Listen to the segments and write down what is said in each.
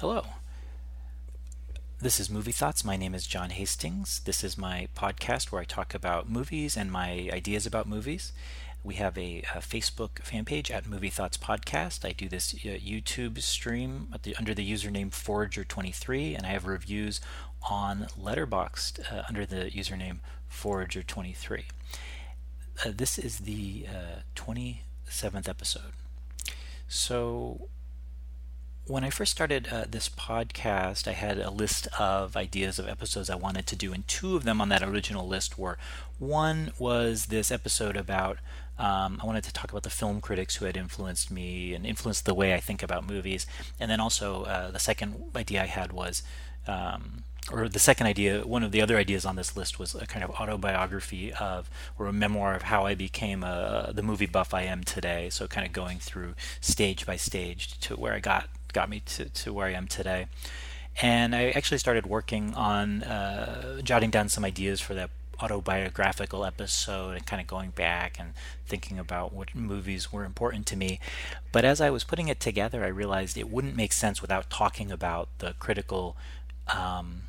Hello. This is Movie Thoughts. My name is John Hastings. This is my podcast where I talk about movies and my ideas about movies. We have a, a Facebook fan page at Movie Thoughts Podcast. I do this uh, YouTube stream the, under the username Forager23, and I have reviews on Letterboxd uh, under the username Forager23. Uh, this is the 27th uh, episode. So, when I first started uh, this podcast, I had a list of ideas of episodes I wanted to do, and two of them on that original list were one was this episode about um, I wanted to talk about the film critics who had influenced me and influenced the way I think about movies, and then also uh, the second idea I had was. Um, or the second idea, one of the other ideas on this list was a kind of autobiography of, or a memoir of how I became a, the movie buff I am today. So kind of going through stage by stage to where I got got me to, to where I am today. And I actually started working on uh, jotting down some ideas for that autobiographical episode and kind of going back and thinking about what movies were important to me. But as I was putting it together, I realized it wouldn't make sense without talking about the critical. Um,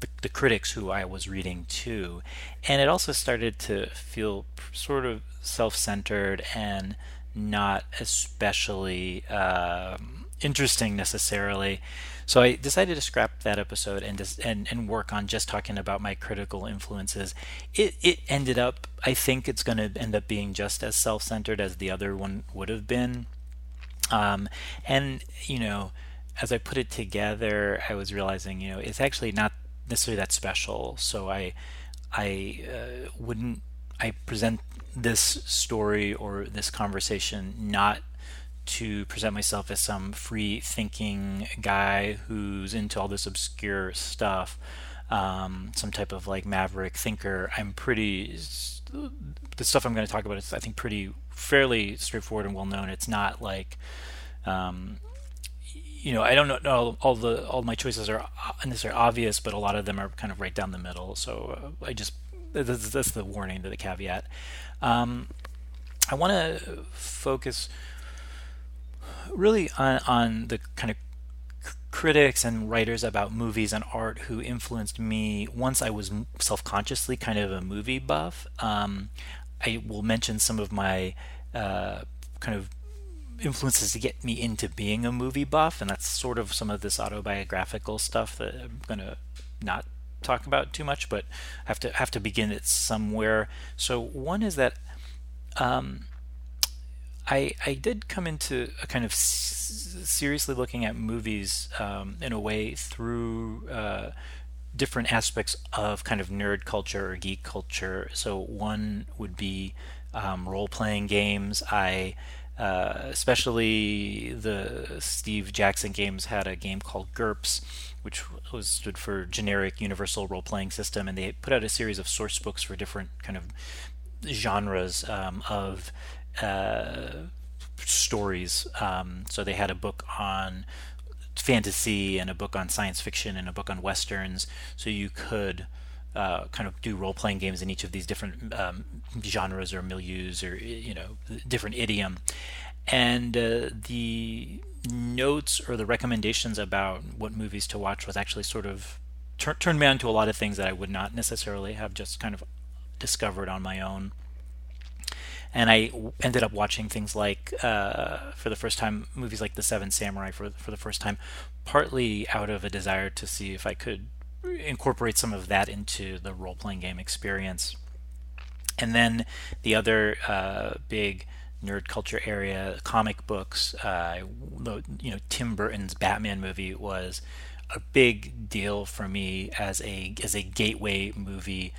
the, the, critics who I was reading to. And it also started to feel sort of self centered and not especially um, interesting necessarily. So I decided to scrap that episode and and and work on just talking about my critical influences. It it ended up I think it's going to end up being just as self-centered as the other one would have been. Um, and you know, as I put it together, I was realizing you know it's actually not necessarily that special. So I I uh, wouldn't I present this story or this conversation not to present myself as some free thinking guy who's into all this obscure stuff, um, some type of like maverick thinker. I'm pretty, the stuff I'm going to talk about is, I think, pretty fairly straightforward and well known. It's not like, um, you know, I don't know all the all my choices are necessarily obvious, but a lot of them are kind of right down the middle. So uh, I just that's, that's the warning to the caveat. Um, I want to focus really on, on the kind of critics and writers about movies and art who influenced me once I was self consciously kind of a movie buff. Um, I will mention some of my uh, kind of influences to get me into being a movie buff, and that's sort of some of this autobiographical stuff that I'm going to not talk about too much, but have to have to begin it somewhere. So one is that um, I I did come into a kind of s- seriously looking at movies um, in a way through uh, different aspects of kind of nerd culture or geek culture. So one would be um, role playing games. I uh, especially the Steve Jackson games had a game called GURPS, which was stood for Generic Universal Role Playing System, and they put out a series of source books for different kind of genres um, of stories. Um, so they had a book on fantasy and a book on science fiction and a book on westerns. So you could uh, kind of do role playing games in each of these different um, genres or milieus or you know different idiom. And uh, the notes or the recommendations about what movies to watch was actually sort of tur- turned me on to a lot of things that I would not necessarily have just kind of discovered on my own and I ended up watching things like uh, for the first time movies like The Seven Samurai for for the first time, partly out of a desire to see if I could incorporate some of that into the role playing game experience. And then the other uh, big nerd culture area, comic books. Uh, you know, Tim Burton's Batman movie was a big deal for me as a as a gateway movie.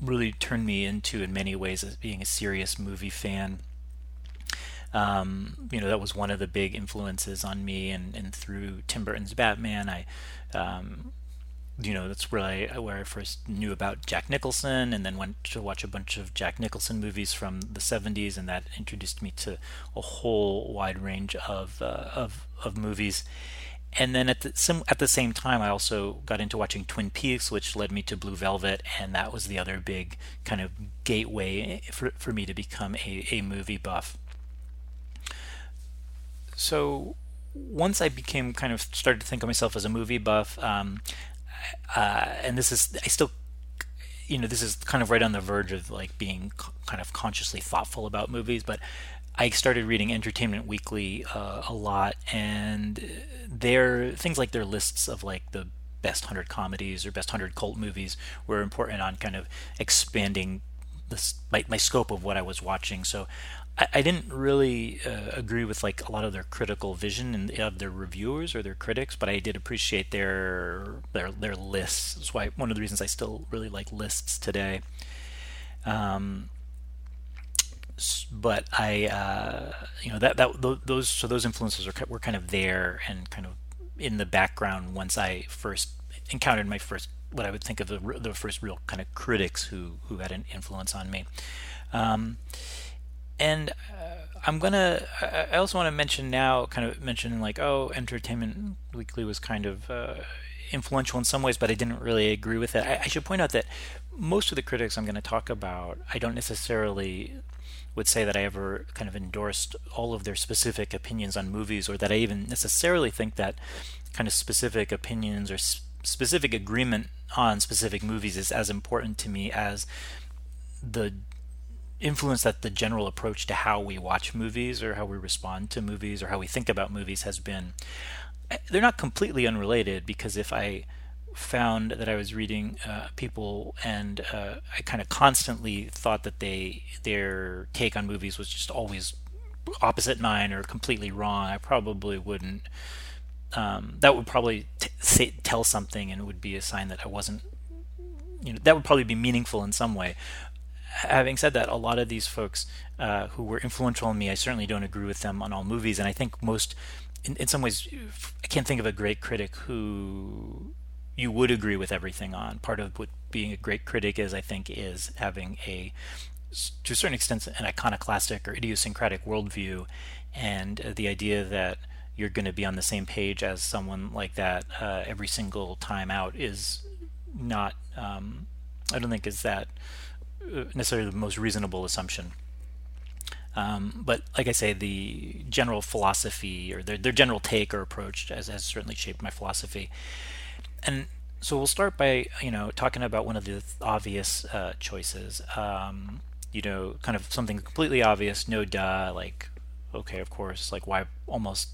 really turned me into, in many ways, as being a serious movie fan. Um, you know, that was one of the big influences on me, and, and through Tim Burton's Batman, I, um, you know, that's where I where I first knew about Jack Nicholson, and then went to watch a bunch of Jack Nicholson movies from the '70s, and that introduced me to a whole wide range of uh, of of movies and then at the at the same time, I also got into watching Twin Peaks, which led me to Blue Velvet, and that was the other big kind of gateway for for me to become a, a movie buff. So once I became kind of started to think of myself as a movie buff, um, uh, and this is I still, you know, this is kind of right on the verge of like being kind of consciously thoughtful about movies, but I started reading Entertainment Weekly uh, a lot, and their things like their lists of like the best 100 comedies or best 100 cult movies were important on kind of expanding my, my scope of what I was watching. So I, I didn't really uh, agree with like a lot of their critical vision and of their reviewers or their critics, but I did appreciate their their their lists. That's why one of the reasons I still really like lists today. Um, but I, uh, you know, that that those so those influences were were kind of there and kind of in the background once I first encountered my first what I would think of the, the first real kind of critics who who had an influence on me. Um, and uh, I'm gonna. I also want to mention now, kind of mention like, oh, Entertainment Weekly was kind of uh, influential in some ways, but I didn't really agree with it. I, I should point out that most of the critics I'm going to talk about, I don't necessarily would say that I ever kind of endorsed all of their specific opinions on movies, or that I even necessarily think that kind of specific opinions or specific agreement on specific movies is as important to me as the influence that the general approach to how we watch movies or how we respond to movies or how we think about movies has been. Eh, they're not completely unrelated because if I found that I was reading uh, people and uh, I kind of constantly thought that they their take on movies was just always opposite mine or completely wrong, I probably wouldn't. Um, that would probably t- say, tell something and it would be a sign that I wasn't. You know, that would probably be meaningful in some way having said that, a lot of these folks uh, who were influential on me, I certainly don't agree with them on all movies. And I think most, in, in some ways, I can't think of a great critic who you would agree with everything on. Part of what being a great critic is, I think, is having a, to a certain extent, an iconoclastic or idiosyncratic worldview, and uh, the idea that you're going to be on the same page as someone like that uh, every single time out is not. Um, I don't think is that uh, necessarily the most reasonable assumption. Um, but like I say, the general philosophy or their, their general take or approach has, has certainly shaped my philosophy. And so we'll start by you know talking about one of the obvious uh, choices. Um, you know, kind of something completely obvious, no duh, like okay, of course, like why almost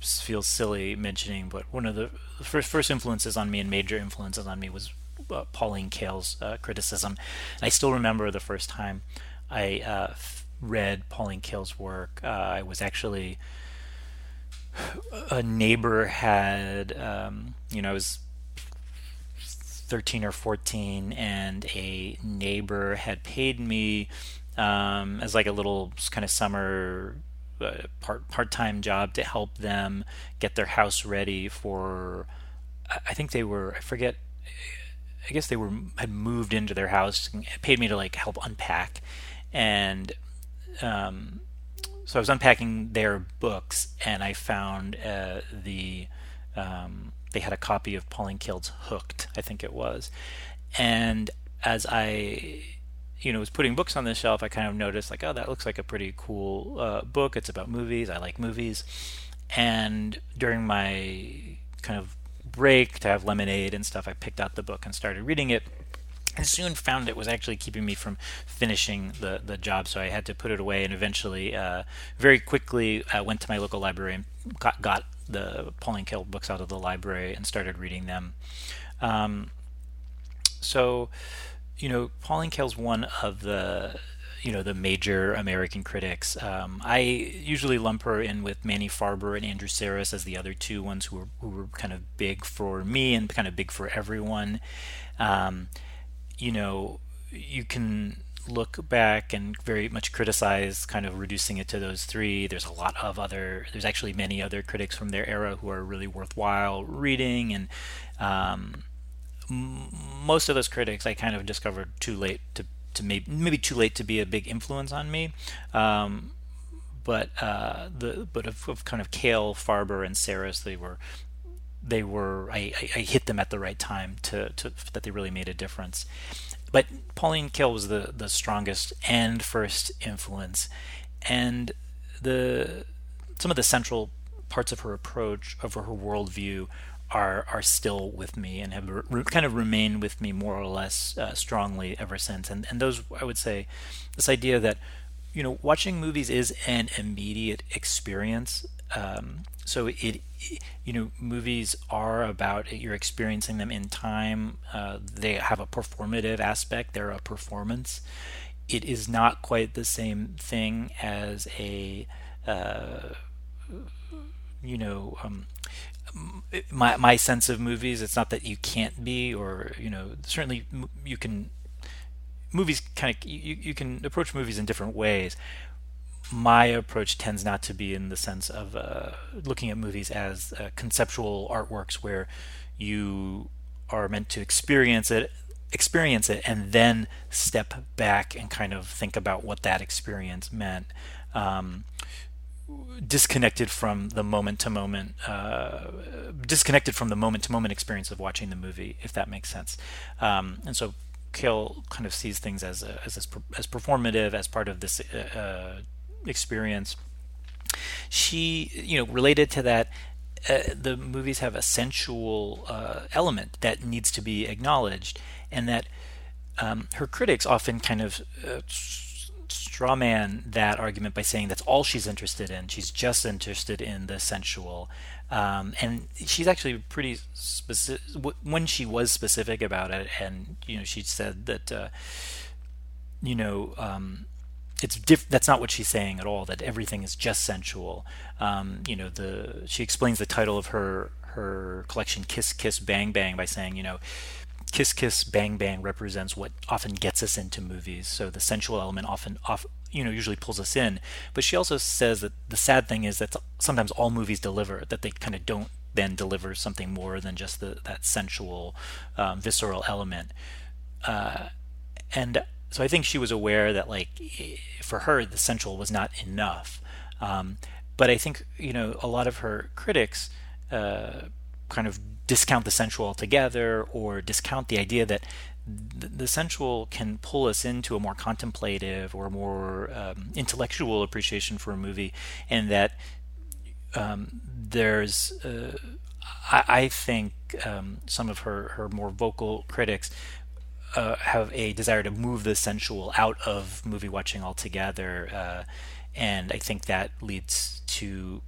feels silly mentioning, but one of the first first influences on me and major influences on me was uh, Pauline Kael's uh, criticism. I still remember the first time I uh, read Pauline Kael's work. Uh, I was actually a neighbor had, um, you know, I was 13 or 14, and a neighbor had paid me um, as like a little kind of summer uh, part part time job to help them get their house ready for. I think they were. I forget I guess they were had moved into their house, paid me to like help unpack, and um, so I was unpacking their books, and I found uh, the um, they had a copy of Pauline Kael's Hooked, I think it was, and as I you know was putting books on the shelf, I kind of noticed like, oh, that looks like a pretty cool uh, book. It's about movies. I like movies, and during my kind of break to have lemonade and stuff, I picked out the book and started reading it. And soon found it was actually keeping me from finishing the, the job, so I had to put it away. And eventually, uh, very quickly, I went to my local library and got, got the Pauline Kael books out of the library and started reading them. Um, so, you know, Pauline Kael's one of the you know the major American critics. Um, I usually lump her in with Manny Farber and Andrew Sarris as the other two ones who were who were kind of big for me and kind of big for everyone. Um, you know, you can look back and very much criticize kind of reducing it to those three. There's a lot of other. There's actually many other critics from their era who are really worthwhile reading and. Um, most of those critics I kind of discovered too late to to maybe maybe too late to be a big influence on me. Um, but uh, the but of, of, kind of Kael, Farber, and Sarris, they were they were I, I, I, hit them at the right time to, to that they really made a difference. But Pauline Kael was the the strongest and first influence, and the some of the central parts of her approach, of her worldview, are are still with me and have re- kind of remained with me more or less uh, strongly ever since. And and those I would say, this idea that you know watching movies is an immediate experience. Um, so it, you know, movies are about you're experiencing them in time. Uh, they have a performative aspect. They're a performance. It is not quite the same thing as a, uh, you know, um, my my sense of movies. It's not that you can't be, or you know, certainly you can. Movies kind of you, you can approach movies in different ways my approach tends not to be in the sense of uh, looking at movies as uh, conceptual artworks where you are meant to experience it experience it and then step back and kind of think about what that experience meant um, disconnected from the moment to moment uh, disconnected from the moment to moment experience of watching the movie if that makes sense. Um, and so Kael kind of sees things as a, as as performative as part of this uh, uh experience. She, you know, related to that, uh, the movies have a sensual uh, element that needs to be acknowledged, and that um, her critics often kind of uh, strawman that argument by saying that's all she's interested in. She's just interested in the sensual. Um, and she's actually pretty specific when she was specific about it. And, you know, she said that, uh, you know, um, it's diff- that's not what she's saying at all that everything is just sensual. Um, you know the she explains the title of her her collection kiss kiss bang bang by saying you know kiss kiss bang bang represents what often gets us into movies. So the sensual element often off you know usually pulls us in. But she also says that the sad thing is that sometimes all movies deliver that they kind of don't then deliver something more than just the, that sensual um, visceral element. Uh, and so I think she was aware that like for her the sensual was not enough. Um, but I think you know a lot of her critics uh, kind of discount the sensual altogether or discount the idea that the, the sensual can pull us into a more contemplative or more um, intellectual appreciation for a movie, and that um, there's uh, I, I, think um, some of her, her more vocal critics uh, have a desire to move the sensual out of movie watching altogether, uh, and I think that leads to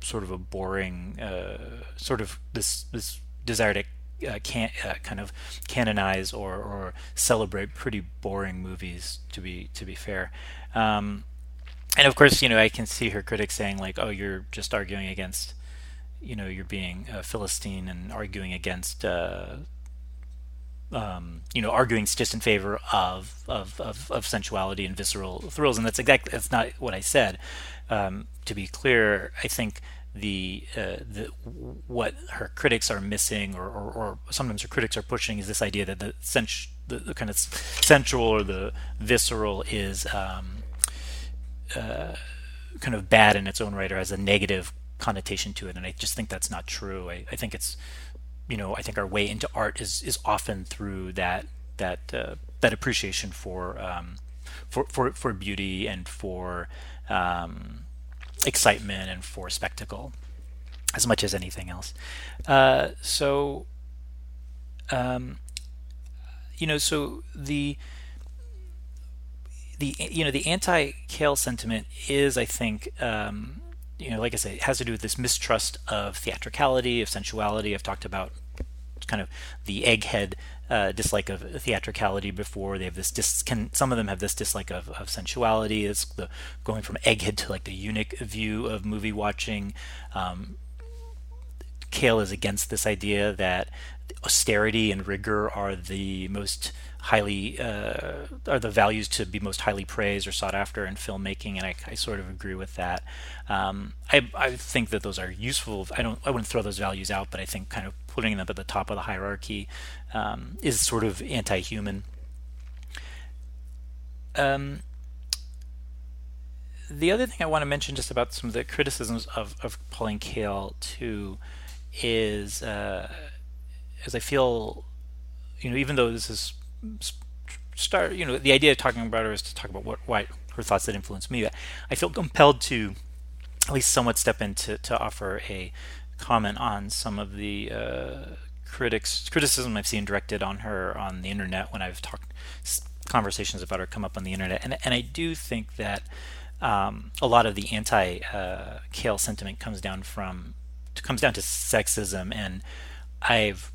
sort of a boring, uh, sort of this this desire to uh, can uh, kind of canonize or, or celebrate pretty boring movies. To be to be fair. Um, and of course, you know, I can see her critics saying like, "Oh, you're just arguing against, you know, you're being a philistine and arguing against uh, um, you know, arguing just in favor of, of, of, of, sensuality and visceral thrills, and that's exactly that's not what I said. Um, to be clear, I think the uh, the what her critics are missing, or, or, or, sometimes her critics are pushing, is this idea that the, sens- the, the kind of sensual or the visceral is um, uh, kind of bad in its own right, or has a negative connotation to it, and I just think that's not true. I, I think it's you know, I think our way into art is is often through that that uh, that appreciation for um, for for for beauty and for um, excitement and for spectacle, as much as anything else. Uh, so, um, you know, so the the you know the anti-Kael sentiment is, I think, um, you know, like I say, it has to do with this mistrust of theatricality, of sensuality. I've talked about kind of the egghead uh, dislike of theatricality before. They have this dis- can some of them have this dislike of, of sensuality. It's the going from egghead to like the eunuch view of movie watching. Um, Kael is against this idea that austerity and rigor are the most highly uh, are the values to be most highly praised or sought after in filmmaking, and I, I sort of agree with that. Um, I, I think that those are useful. I don't I wouldn't throw those values out, but I think kind of putting them at the top of the hierarchy um, is sort of anti-human. Um, the other thing I want to mention just about some of the criticisms of, of Pauline Kael too is uh, as I feel, you know, even though this is start, you know, the idea of talking about her is to talk about what why her thoughts that influenced me. I feel compelled to at least somewhat step in to, to offer a comment on some of the uh, critics criticism I've seen directed on her on the internet when I've talked conversations about her come up on the internet, and and I do think that um, a lot of the anti uh, Kael sentiment comes down from comes down to sexism, and I've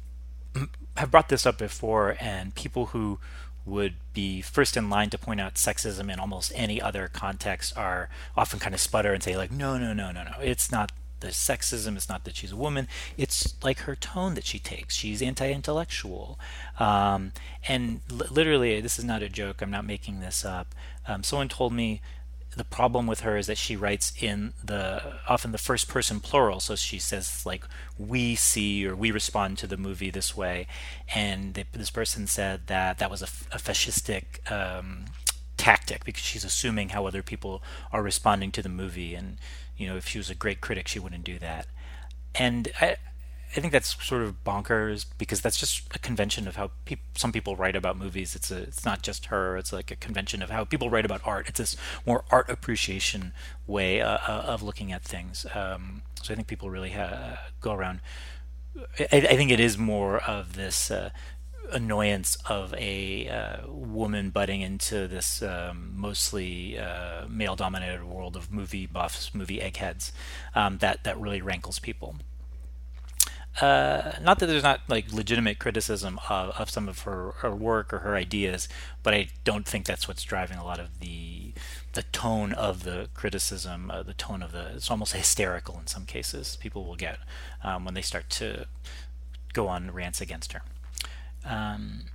have brought this up before, and people who would be first in line to point out sexism in almost any other context are often kind of sputter and say like no no no no no. It's not the sexism. It's not that she's a woman. It's like her tone that she takes. She's anti-intellectual. Um, and l- literally this is not a joke. I'm not making this up. Um, someone told me the problem with her is that she writes in the often the first person plural. So she says like we see or we respond to the movie this way. And they, this person said that that was a, a fascistic um, tactic because she's assuming how other people are responding to the movie. And you know if she was a great critic she wouldn't do that. And I, I think that's sort of bonkers because that's just a convention of how pe- some people write about movies. It's a, it's not just her. It's like a convention of how people write about art. It's this more art appreciation way uh, uh of looking at things. Um, so I think people really ha- go around. I, I, think it is more of this uh, annoyance of a uh, woman butting into this um, mostly uh, male-dominated world of movie buffs, movie eggheads, um, that that really rankles people uh, not that there's not like legitimate criticism of, of some of her, her work or her ideas, but I don't think that's what's driving a lot of the the tone of the criticism, uh, the tone of the it's almost hysterical in some cases. People will get um, when they start to go on rants against her. Um,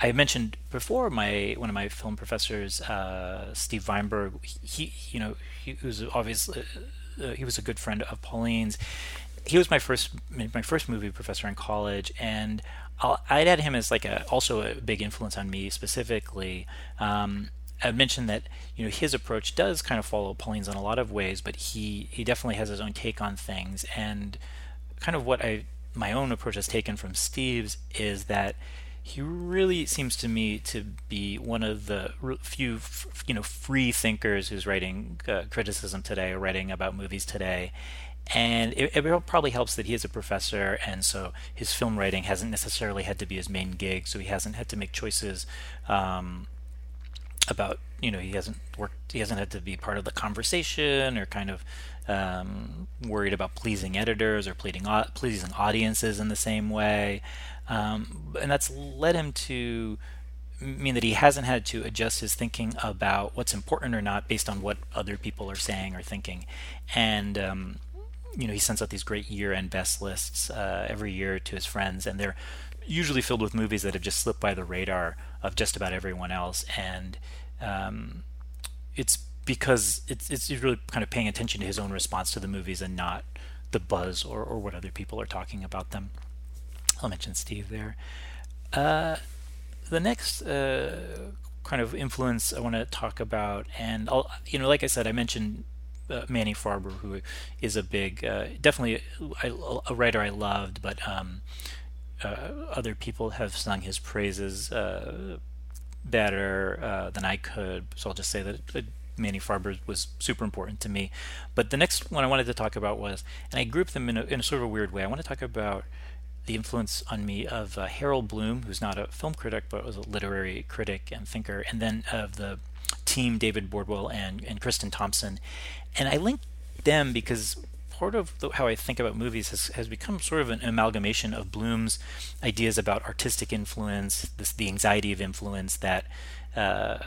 I mentioned before my one of my film professors, uh, Steve Vineberg. He, you know, he was obviously uh, he was a good friend of Pauline's he was my first my first movie professor in college, and i would add him as like a also a big influence on me specifically. Um, I mentioned that you know his approach does kind of follow Pauline's in a lot of ways, but he he definitely has his own take on things, and kind of what I my own approach has taken from Steve's is that he really seems to me to be one of the few you know free thinkers who's writing uh, criticism today or writing about movies today and it, it, probably helps that he is a professor, and so his film writing hasn't necessarily had to be his main gig. So he hasn't had to make choices um, about, you know, he hasn't worked, he hasn't had to be part of the conversation or kind of um, worried about pleasing editors or pleasing pleasing audiences in the same way, um, and that's led him to mean that he hasn't had to adjust his thinking about what's important or not based on what other people are saying or thinking, and um, you know, he sends out these great year-end best lists uh, every year to his friends, and they're usually filled with movies that have just slipped by the radar of just about everyone else. And um, it's because it's it's really kind of paying attention to his own response to the movies and not the buzz or, or what other people are talking about them. I'll mention Steve there. Uh, the next uh, kind of influence I want to talk about, and I'll, you know, like I said, I mentioned uh, Manny Farber, who is a big, uh, definitely a, a, writer I loved, but um, uh, other people have sung his praises uh, better uh, than I could. So I'll just say that uh, Manny Farber was super important to me. But the next one I wanted to talk about was, and I grouped them in a, in a sort of a weird way. I want to talk about the influence on me of Harold Bloom, who's not a film critic but was a literary critic and thinker, and then of the team David Bordwell and, and Kristin Thompson. And I link them because part of the, how I think about movies has, has become sort of an amalgamation of Bloom's ideas about artistic influence, this, the anxiety of influence that uh,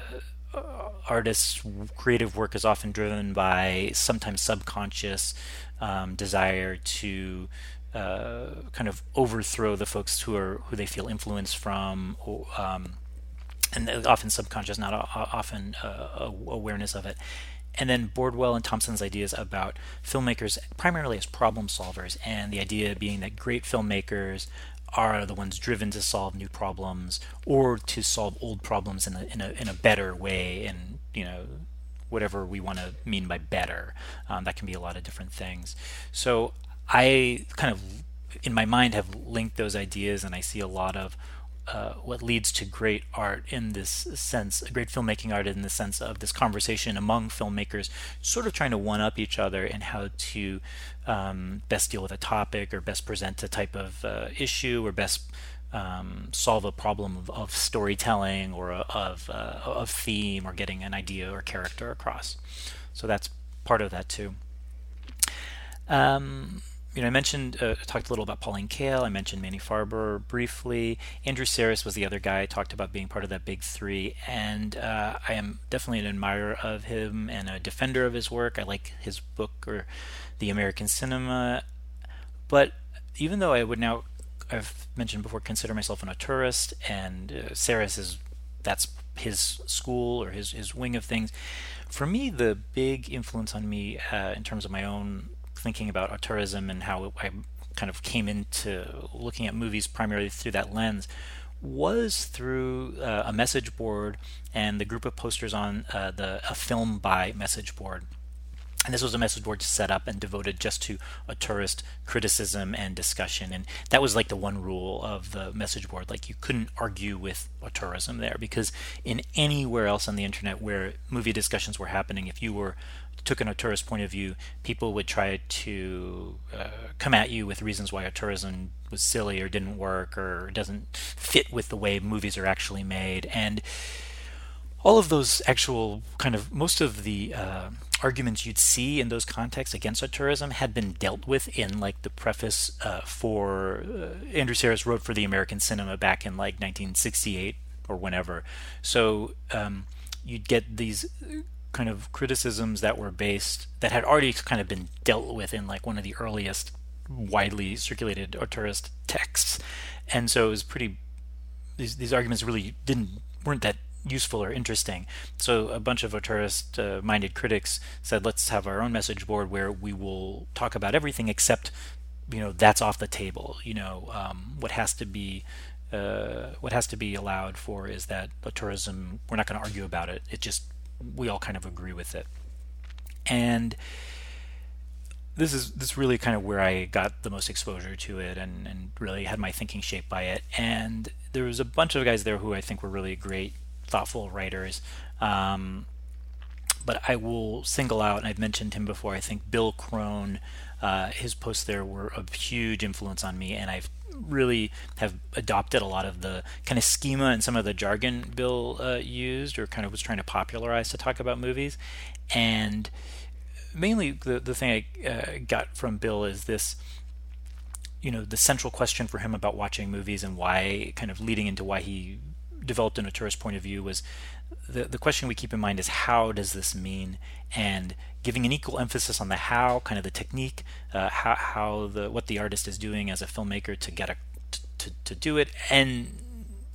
artists' creative work is often driven by sometimes subconscious um, desire to uh, kind of overthrow the folks who are who they feel influenced from, or, um, and often subconscious, not often uh, awareness of it. And then Bordwell and Thompson's ideas about filmmakers primarily as problem solvers, and the idea being that great filmmakers are the ones driven to solve new problems or to solve old problems in a in a in a better way, and you know whatever we want to mean by better. Um, that can be a lot of different things. So I kind of in my mind have linked those ideas, and I see a lot of uh, what leads to great art in this sense, great filmmaking art in the sense of this conversation among filmmakers, sort of trying to one up each other in how to um, best deal with a topic or best present a type of uh, issue or best um, solve a problem of, of storytelling or a, of uh, of theme or getting an idea or character across. So that's part of that too. Um, you know, I mentioned, uh, talked a little about Pauline Kael. I mentioned Manny Farber briefly. Andrew Sarris was the other guy I talked about being part of that big three, and uh, I am definitely an admirer of him and a defender of his work. I like his book or the American Cinema, but even though I would now, I've mentioned before, consider myself an auteurist, and uh, Sarris is that's his school or his his wing of things. For me, the big influence on me uh, in terms of my own thinking about auteurism and how I kind of came into looking at movies primarily through that lens was through uh, a message board and the group of posters on uh, the a film by message board. And this was a message board set up and devoted just to auteurist criticism and discussion. And that was like the one rule of the message board. Like you couldn't argue with auteurism there because in anywhere else on the internet where movie discussions were happening, if you were took auteurist point of view, people would try to uh, come at you with reasons why auteurism was silly or didn't work or doesn't fit with the way movies are actually made. And all of those actual kind of most of the uh, arguments you'd see in those contexts against auteurism had been dealt with in like the preface uh, for uh, Andrew Sarris wrote for the American cinema back in like 1968 or whenever. So um, you'd get these kind of criticisms that were based that had already kind of been dealt with in like one of the earliest widely circulated auteurist texts, and so it was pretty. These these arguments really didn't weren't that useful or interesting. So a bunch of auteurist uh, minded critics said, let's have our own message board where we will talk about everything except, you know, that's off the table. You know, um, what has to be. Uh, what has to be allowed for is that auteurism. We're not going to argue about it. It just we all kind of agree with it. And this is this really kind of where I got the most exposure to it and, and really had my thinking shaped by it. And there was a bunch of guys there who I think were really great, thoughtful writers. Um, but I will single out, and I've mentioned him before. I think Bill Krohn, uh, his posts there were a huge influence on me, and I've really have adopted a lot of the kind of schema and some of the jargon Bill uh, used or kind of was trying to popularize to talk about movies. And mainly the, the thing I uh, got from Bill is this you know the central question for him about watching movies and why kind of leading into why he developed in auteurist point of view was the the question we keep in mind is how does this mean and giving an equal emphasis on the how, kind of the technique, uh, how, how the what the artist is doing as a filmmaker to get a to, to do it, and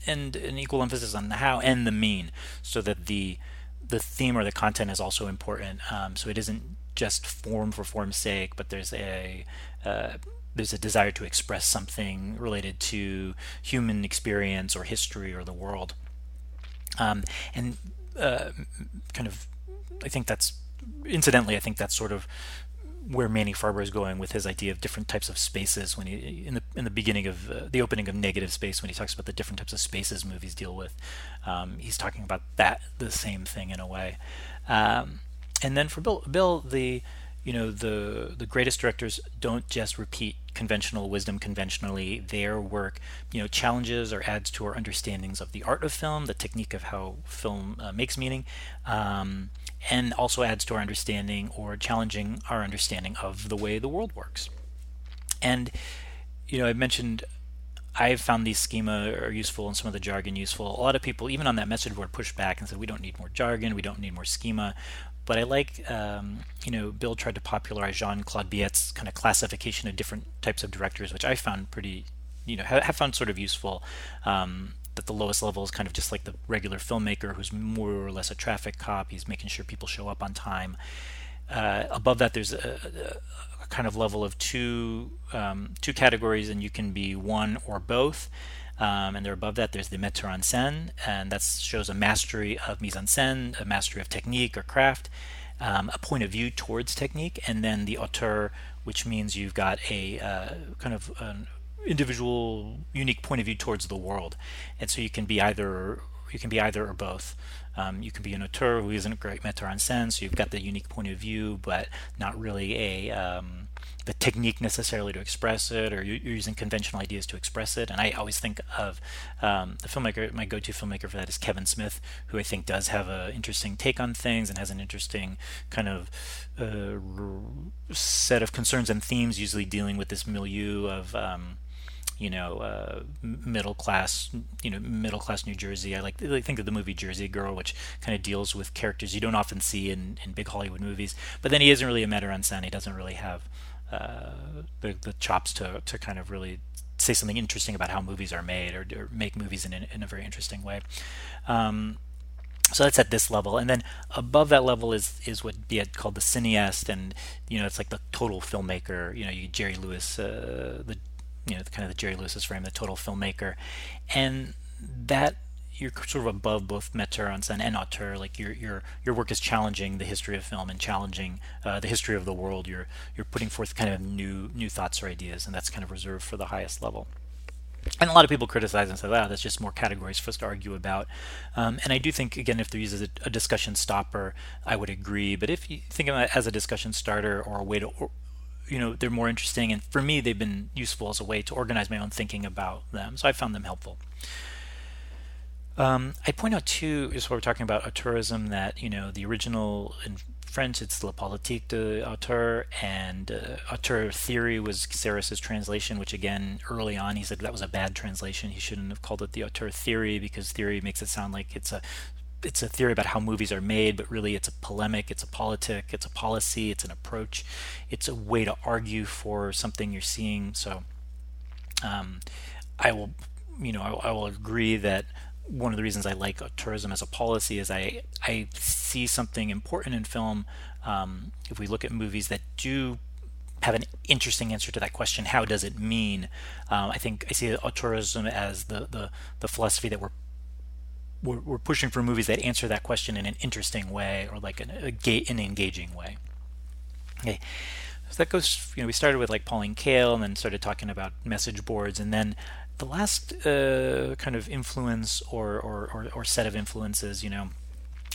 and an equal emphasis on the how and the mean, so that the the theme or the content is also important. Um, so it isn't just form for form's sake, but there's a uh, there's a desire to express something related to human experience or history or the world. Um, and uh, kind of, I think that's incidentally, I think that's sort of where Manny Farber is going with his idea of different types of spaces when he in the in the beginning of uh, the opening of Negative Space when he talks about the different types of spaces movies deal with. Um, he's talking about that the same thing in a way. Um, and then for Bill, Bill the you know the the greatest directors don't just repeat conventional wisdom conventionally their work you know challenges or adds to our understandings of the art of film the technique of how film uh, makes meaning um, and also adds to our understanding or challenging our understanding of the way the world works and you know i mentioned I've found these schema are useful and some of the jargon useful. A lot of people, even on that message board, pushed back and said, we don't need more jargon, we don't need more schema. But I like, um, you know, Bill tried to popularize Jean Claude Biette's kind of classification of different types of directors, which I found pretty, you know, have, have found sort of useful. Um, that the lowest level is kind of just like the regular filmmaker who's more or less a traffic cop. He's making sure people show up on time. Uh, above that, there's a, a, kind of level of two um, two categories, and you can be one or both. Um, and there above that, there's the metteur en scène, and that shows a mastery of mise en scène, a mastery of technique or craft, um, a point of view towards technique, and then the auteur, which means you've got a uh, kind of an individual unique point of view towards the world. And so you can be either you can be either or both um, you can be an auteur who isn't a great metteur en scène so you've got the unique point of view but not really a um, the technique necessarily to express it, or you're using conventional ideas to express it. And I always think of um, the filmmaker, my go-to filmmaker for that is Kevin Smith, who I think does have an interesting take on things and has an interesting kind of uh, set of concerns and themes, usually dealing with this milieu of. You know, uh, middle class, you know, middle class New Jersey. I like I think of the movie Jersey Girl, which kind of deals with characters you don't often see in, in big Hollywood movies. But then he isn't really a metteur en scène. He doesn't really have uh, the, the chops to, to kind of really say something interesting about how movies are made or, or make movies in, in a very interesting way. Um, so that's at this level, and then above that level is is what be called the cineast, and you know it's like the total filmmaker. You know, you Jerry Lewis, uh, the you know kind of the Jerry Lewis's frame, the total filmmaker, and that you're sort of above both metteur en scène and auteur. Like your your your work is challenging the history of film and challenging uh, the history of the world. You're you're putting forth kind of new new thoughts or ideas, and that's kind of reserved for the highest level. And a lot of people criticize and say, "Wow, that's just more categories for us to argue about." Um, and I do think, again, if they're a, a, discussion stopper, I would agree. But if you think of it as a discussion starter or a way to you know they're more interesting. And for me they've been useful as a way to organize my own thinking about them. So i found them helpful. Um, I point out too, is what we're talking about auteurism, that you know the original in French it's la politique de auteur, and uh, auteur theory was Sarris's translation, which again early on he said that was a bad translation. He shouldn't have called it the auteur theory because theory makes it sound like it's a it's a theory about how movies are made, but really it's a polemic, it's a politic, it's a policy, it's an approach, it's a way to argue for something you're seeing. So um, I will, you know, I, I will agree that one of the reasons I like auteurism as a policy is I I see something important in film. Um, if we look at movies that do have an interesting answer to that question, how does it mean? Um, I think I see auteurism as the, the the philosophy that we're we're, we're, pushing for movies that answer that question in an interesting way or like an, a, an engaging way. Okay. So that goes, you know, we started with like Pauline Kael and then started talking about message boards. And then the last uh, kind of influence or, or, or, or, set of influences, you know,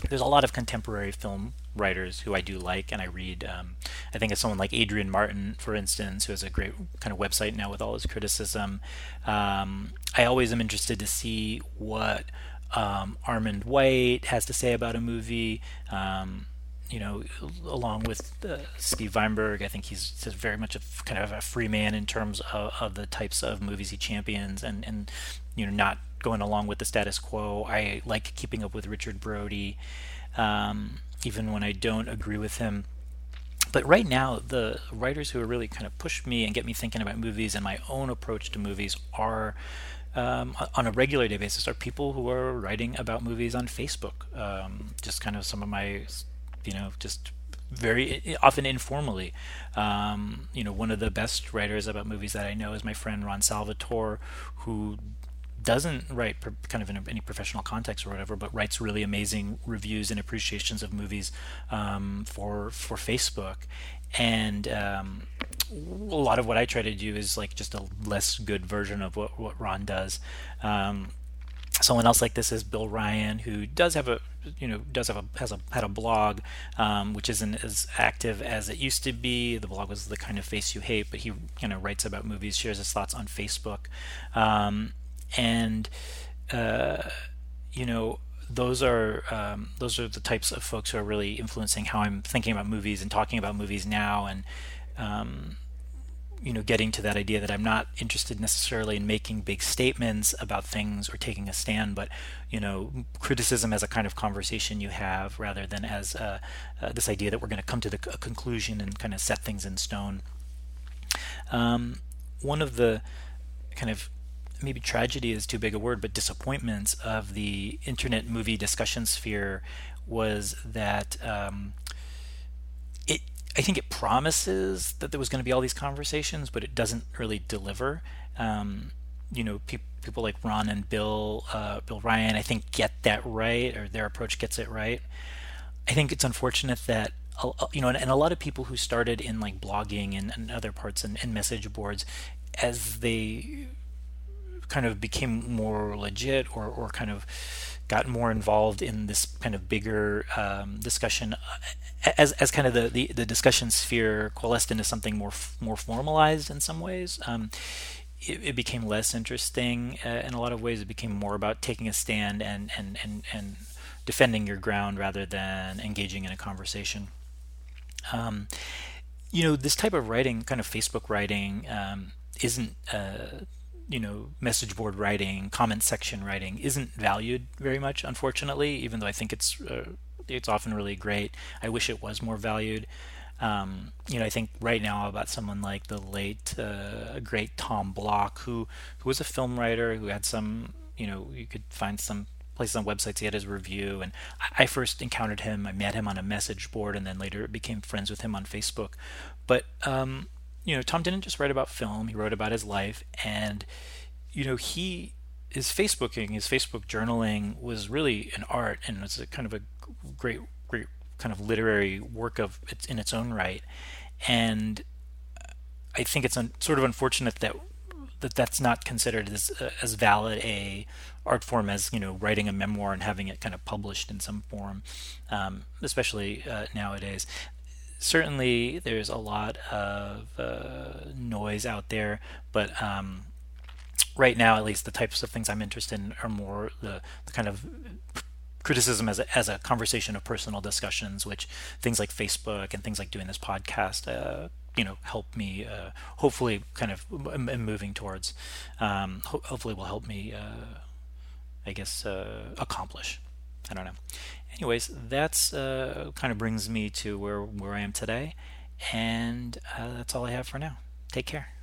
there's a lot of contemporary film writers who I do like and I read. Um, I think of someone like Adrian Martin, for instance, who has a great kind of website now with all his criticism. Um, I always am interested to see what um, Armond White has to say about a movie. Um, you know, along with uh, Steve Vineberg, I think he's very much a kind of a free man in terms of, of, the types of movies he champions, and and you know not going along with the status quo. I like keeping up with Richard Brody, um, even when I don't agree with him. But right now, the writers who are really kind of push me and get me thinking about movies and my own approach to movies are um, on a regular day basis are people who are writing about movies on Facebook. Um, just kind of some of my you know, just very often informally. Um, you know, one of the best writers about movies that I know is my friend Ron Salvatore, who doesn't write per, kind of in any professional context or whatever, but writes really amazing reviews and appreciations of movies um, for for Facebook. And um, a lot of what I try to do is like just a less good version of what what Ron does. Um, someone else like this is Bill Ryan, who does have a you know does have a has a had a blog, um, which isn't as active as it used to be. The blog was the kind of face you hate, but he you know writes about movies, shares his thoughts on Facebook, um, and uh, you know those are um, those are the types of folks who are really influencing how I'm thinking about movies and talking about movies now and um, you know getting to that idea that I'm not interested necessarily in making big statements about things or taking a stand, but you know criticism as a kind of conversation you have rather than as uh, uh, this idea that we're going to come to the, a conclusion and kind of set things in stone. Um, one of the kind of maybe tragedy is too big a word, but disappointments of the internet movie discussion sphere was that um, it I think it promises that there was going to be all these conversations, but it doesn't really deliver. Um, you know, pe- people like Ron and Bill, uh, Bill Ryan, I think get that right, or their approach gets it right. I think it's unfortunate that you know, and, and, a lot of people who started in like blogging and, and other parts and, and message boards, as they kind of became more legit or, or kind of got more involved in this kind of bigger um, discussion as, as kind of the, the, the, discussion sphere coalesced into something more more formalized in some ways. Um, it, it, became less interesting uh, in a lot of ways. It became more about taking a stand and and, and, and defending your ground rather than engaging in a conversation. Um, you know this type of writing kind of Facebook writing um, isn't uh, you know message board writing comment section writing isn't valued very much unfortunately even though i think it's uh, it's often really great. I wish it was more valued. Um, you know i think right now about someone like the late uh, great tom Block, who who was a film writer who had some you know you could find some places on websites he had his review and i first encountered him i met him on a message board and then later became friends with him on facebook. But um, you know, Tom didn't just write about film, he wrote about his life. And, you know, he, his Facebooking, his Facebook journaling was really an art and it's a kind of a great, great kind of literary work of it's in its own right. And I think it's un, sort of unfortunate that that that's not considered as uh, as valid a art form as you know writing a memoir and having it kind of published in some form, um, especially uh, nowadays certainly there's a lot of uh, noise out there, but um, right now, at least, the types of things I'm interested in are more the, the kind of criticism as a, as a conversation of personal discussions, which things like Facebook and things like doing this podcast, uh, you know, help me uh, hopefully kind of m- moving towards. Um, ho- hopefully, will help me, uh, I guess, uh, accomplish. I don't know anyways, that's uh, kind of brings me to where where I am today, and uh, that's all I have for now. Take care.